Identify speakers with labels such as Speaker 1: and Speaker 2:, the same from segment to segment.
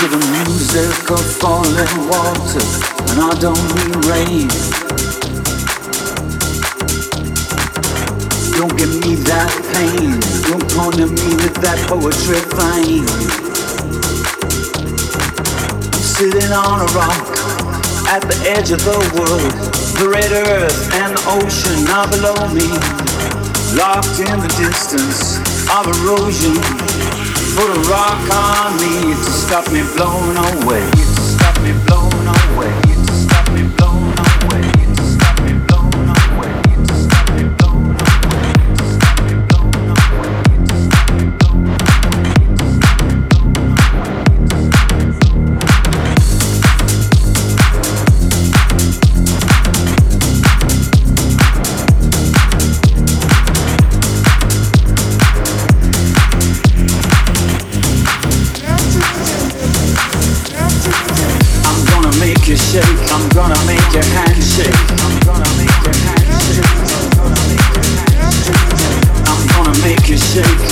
Speaker 1: to the music of falling water, and I don't mean rain. Don't give me that pain. Don't point me with that poetry. I'm sitting on a rock at the edge of the world. The red earth and the ocean are below me, locked in the distance of erosion. Put a rock on me to stop me blowing away. To stop me blowing away. I'm gonna make your shake. I'm gonna make your hand shake. I'm gonna make you shake.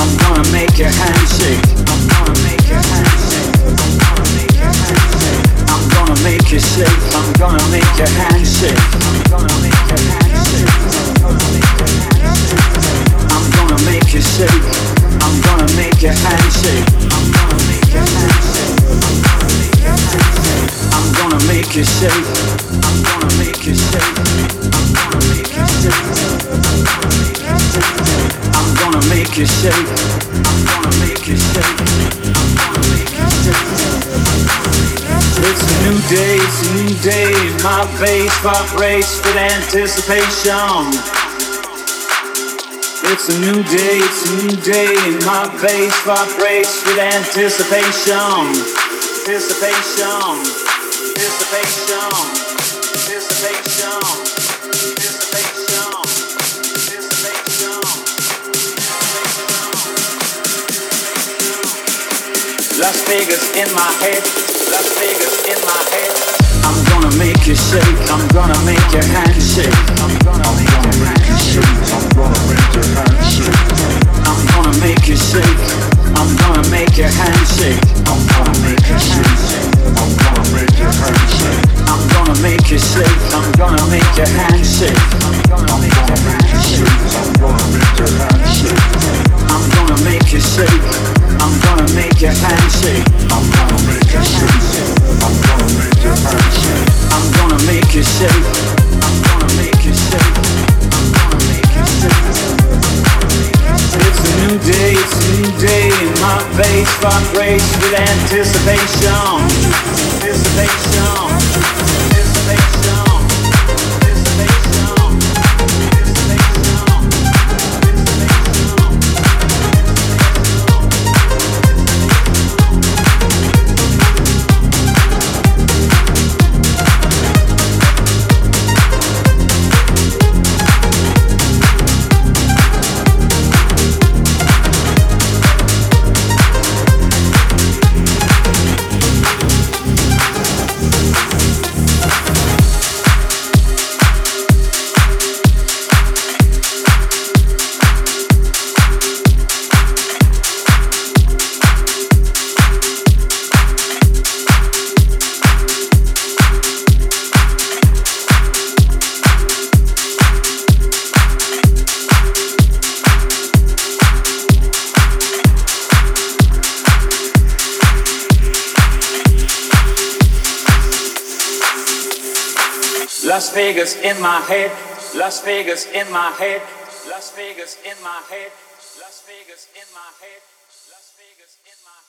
Speaker 1: I'm gonna make your hand shake. I'm gonna make your hand shake. I'm gonna make you shake. I'm gonna make your hand shake. I'm gonna make your hand shake. I'm gonna make you shake. I'm gonna make your hand shake. I'm gonna make you. I'm gonna make you. I'm gonna make you. I'm gonna make you. It's a new day, it's a new day. My face vibrates with anticipation. It's a new day, it's a new day. My face vibrates with. Anticipation. Anticipation. Las Vegas in my head. Las Vegas in my head. I'm gonna make you shake. I'm gonna make your hand shake. I'm gonna make your hand shake. I'm gonna make your hand shake. I'm gonna make you shake. I'm gonna make your hand shake. I'm gonna make you shake. I'm gonna make your hand shake. I'm gonna make you shake. I'm gonna make your hand shake. It's a new day, it's a new day. My face vibrates with. Anticipation. Anticipation. Las Vegas in my head, Las Vegas in my head, Las Vegas in my head, Las Vegas in my head, Las Vegas in my head.